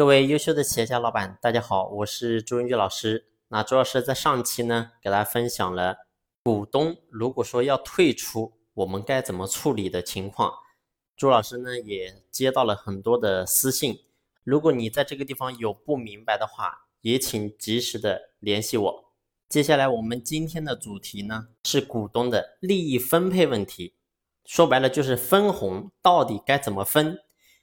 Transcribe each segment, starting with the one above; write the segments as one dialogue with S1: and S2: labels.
S1: 各位优秀的企业家老板，大家好，我是朱文玉老师。那朱老师在上期呢，给大家分享了股东如果说要退出，我们该怎么处理的情况。朱老师呢也接到了很多的私信，如果你在这个地方有不明白的话，也请及时的联系我。接下来我们今天的主题呢是股东的利益分配问题，说白了就是分红到底该怎么分。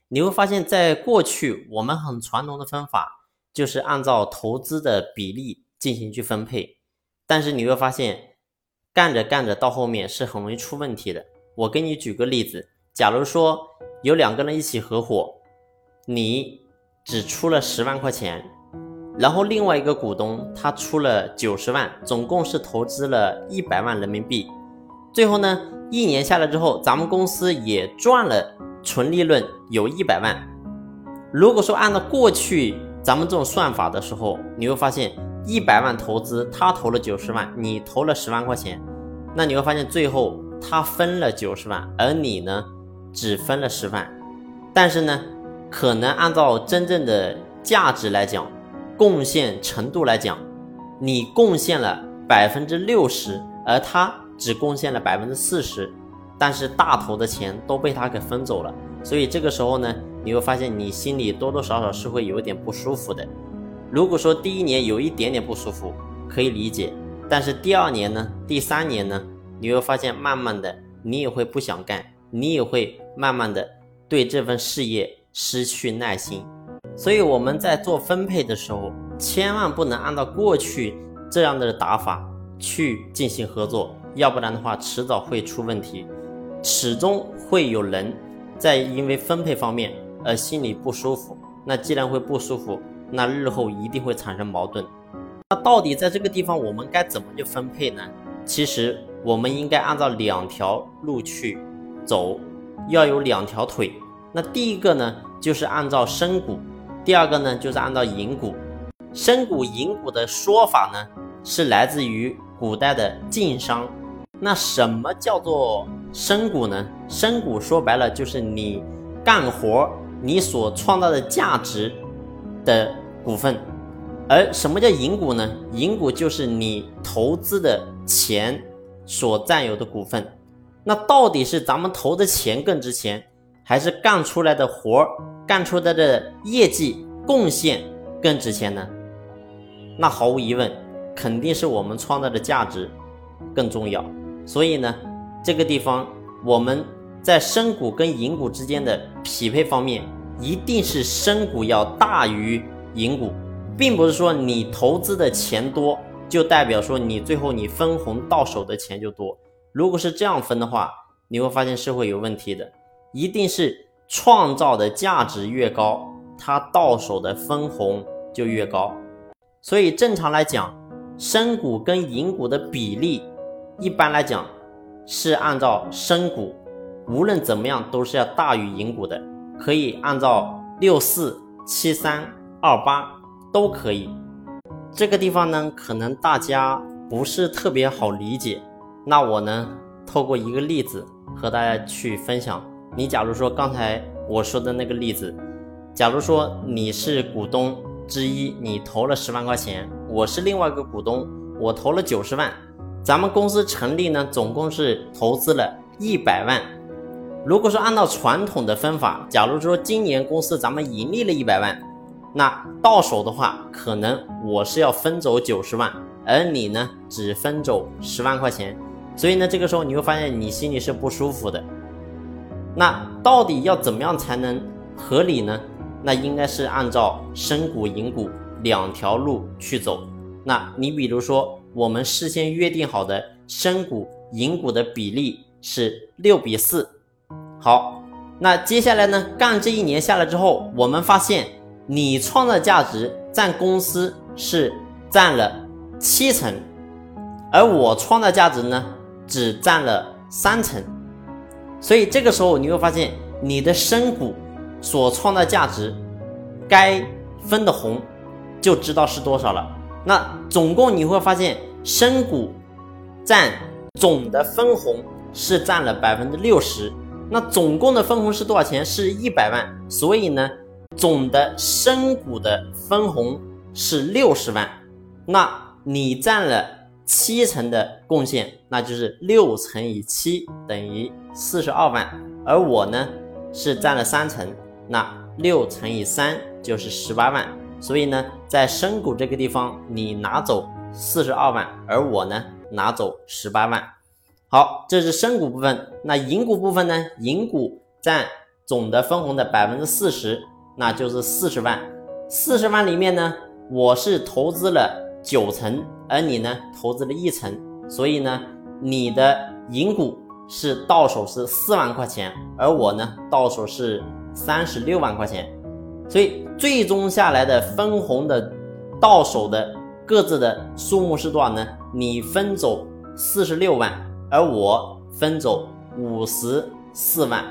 S1: 你会发现在过去我们很传统的分法就是按照投资的比例进行去分配，但是你会发现干着干着到后面是很容易出问题的。我给你举个例子，假如说有两个人一起合伙，你只出了十万块钱，然后另外一个股东他出了九十万，总共是投资了一百万人民币。最后呢，一年下来之后，咱们公司也赚了。纯利润有一百万，如果说按照过去咱们这种算法的时候，你会发现一百万投资，他投了九十万，你投了十万块钱，那你会发现最后他分了九十万，而你呢只分了十万。但是呢，可能按照真正的价值来讲，贡献程度来讲，你贡献了百分之六十，而他只贡献了百分之四十。但是大头的钱都被他给分走了，所以这个时候呢，你会发现你心里多多少少是会有点不舒服的。如果说第一年有一点点不舒服，可以理解，但是第二年呢，第三年呢，你会发现慢慢的你也会不想干，你也会慢慢的对这份事业失去耐心。所以我们在做分配的时候，千万不能按照过去这样的打法去进行合作，要不然的话迟早会出问题。始终会有人在因为分配方面而心里不舒服。那既然会不舒服，那日后一定会产生矛盾。那到底在这个地方我们该怎么去分配呢？其实我们应该按照两条路去走，要有两条腿。那第一个呢，就是按照生股；第二个呢，就是按照银股。生股、银股的说法呢，是来自于古代的晋商。那什么叫做？深股呢？深股说白了就是你干活你所创造的价值的股份，而什么叫银股呢？银股就是你投资的钱所占有的股份。那到底是咱们投的钱更值钱，还是干出来的活干出来的业绩贡献更值钱呢？那毫无疑问，肯定是我们创造的价值更重要。所以呢？这个地方，我们在深股跟银股之间的匹配方面，一定是深股要大于银股，并不是说你投资的钱多，就代表说你最后你分红到手的钱就多。如果是这样分的话，你会发现是会有问题的。一定是创造的价值越高，它到手的分红就越高。所以正常来讲，深股跟银股的比例，一般来讲。是按照深股，无论怎么样都是要大于银股的，可以按照六四七三二八都可以。这个地方呢，可能大家不是特别好理解，那我呢，透过一个例子和大家去分享。你假如说刚才我说的那个例子，假如说你是股东之一，你投了十万块钱，我是另外一个股东，我投了九十万。咱们公司成立呢，总共是投资了一百万。如果说按照传统的分法，假如说今年公司咱们盈利了一百万，那到手的话，可能我是要分走九十万，而你呢只分走十万块钱。所以呢，这个时候你会发现你心里是不舒服的。那到底要怎么样才能合理呢？那应该是按照深股、银股两条路去走。那你比如说。我们事先约定好的深股银股的比例是六比四。好，那接下来呢？干这一年下来之后，我们发现你创造价值占公司是占了七成，而我创造价值呢只占了三成。所以这个时候你会发现，你的深股所创造价值该分的红就知道是多少了。那总共你会发现。深股占总的分红是占了百分之六十，那总共的分红是多少钱？是一百万。所以呢，总的深股的分红是六十万，那你占了七成的贡献，那就是六乘以七等于四十二万，而我呢是占了三成，那六乘以三就是十八万。所以呢，在深股这个地方，你拿走四十二万，而我呢拿走十八万。好，这是深股部分。那银股部分呢？银股占总的分红的百分之四十，那就是四十万。四十万里面呢，我是投资了九成，而你呢投资了一成，所以呢，你的银股是到手是四万块钱，而我呢到手是三十六万块钱。所以最终下来的分红的到手的各自的数目是多少呢？你分走四十六万，而我分走五十四万。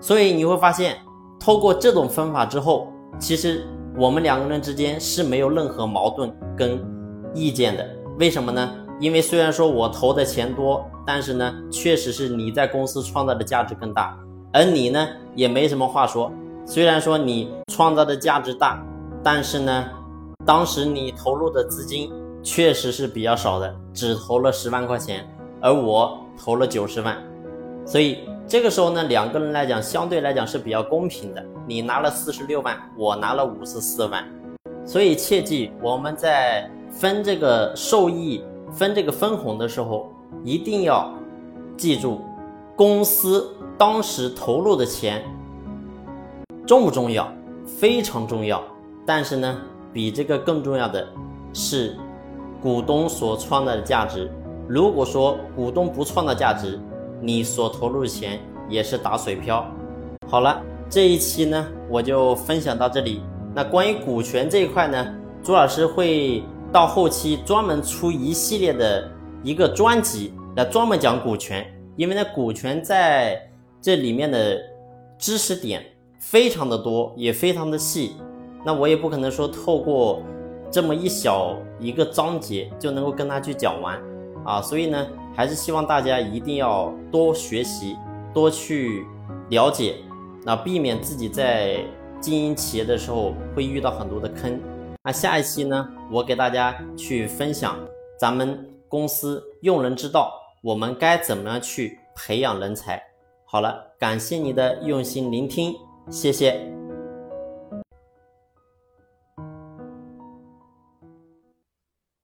S1: 所以你会发现，透过这种分法之后，其实我们两个人之间是没有任何矛盾跟意见的。为什么呢？因为虽然说我投的钱多，但是呢，确实是你在公司创造的价值更大，而你呢，也没什么话说。虽然说你创造的价值大，但是呢，当时你投入的资金确实是比较少的，只投了十万块钱，而我投了九十万，所以这个时候呢，两个人来讲相对来讲是比较公平的。你拿了四十六万，我拿了五十四万，所以切记我们在分这个受益、分这个分红的时候，一定要记住公司当时投入的钱。重不重要？非常重要。但是呢，比这个更重要的是股东所创造的价值。如果说股东不创造价值，你所投入的钱也是打水漂。好了，这一期呢，我就分享到这里。那关于股权这一块呢，朱老师会到后期专门出一系列的一个专辑来专门讲股权，因为呢，股权在这里面的知识点。非常的多，也非常的细，那我也不可能说透过这么一小一个章节就能够跟他去讲完啊，所以呢，还是希望大家一定要多学习，多去了解，那避免自己在经营企业的时候会遇到很多的坑。那下一期呢，我给大家去分享咱们公司用人之道，我们该怎么样去培养人才。好了，感谢你的用心聆听。谢谢。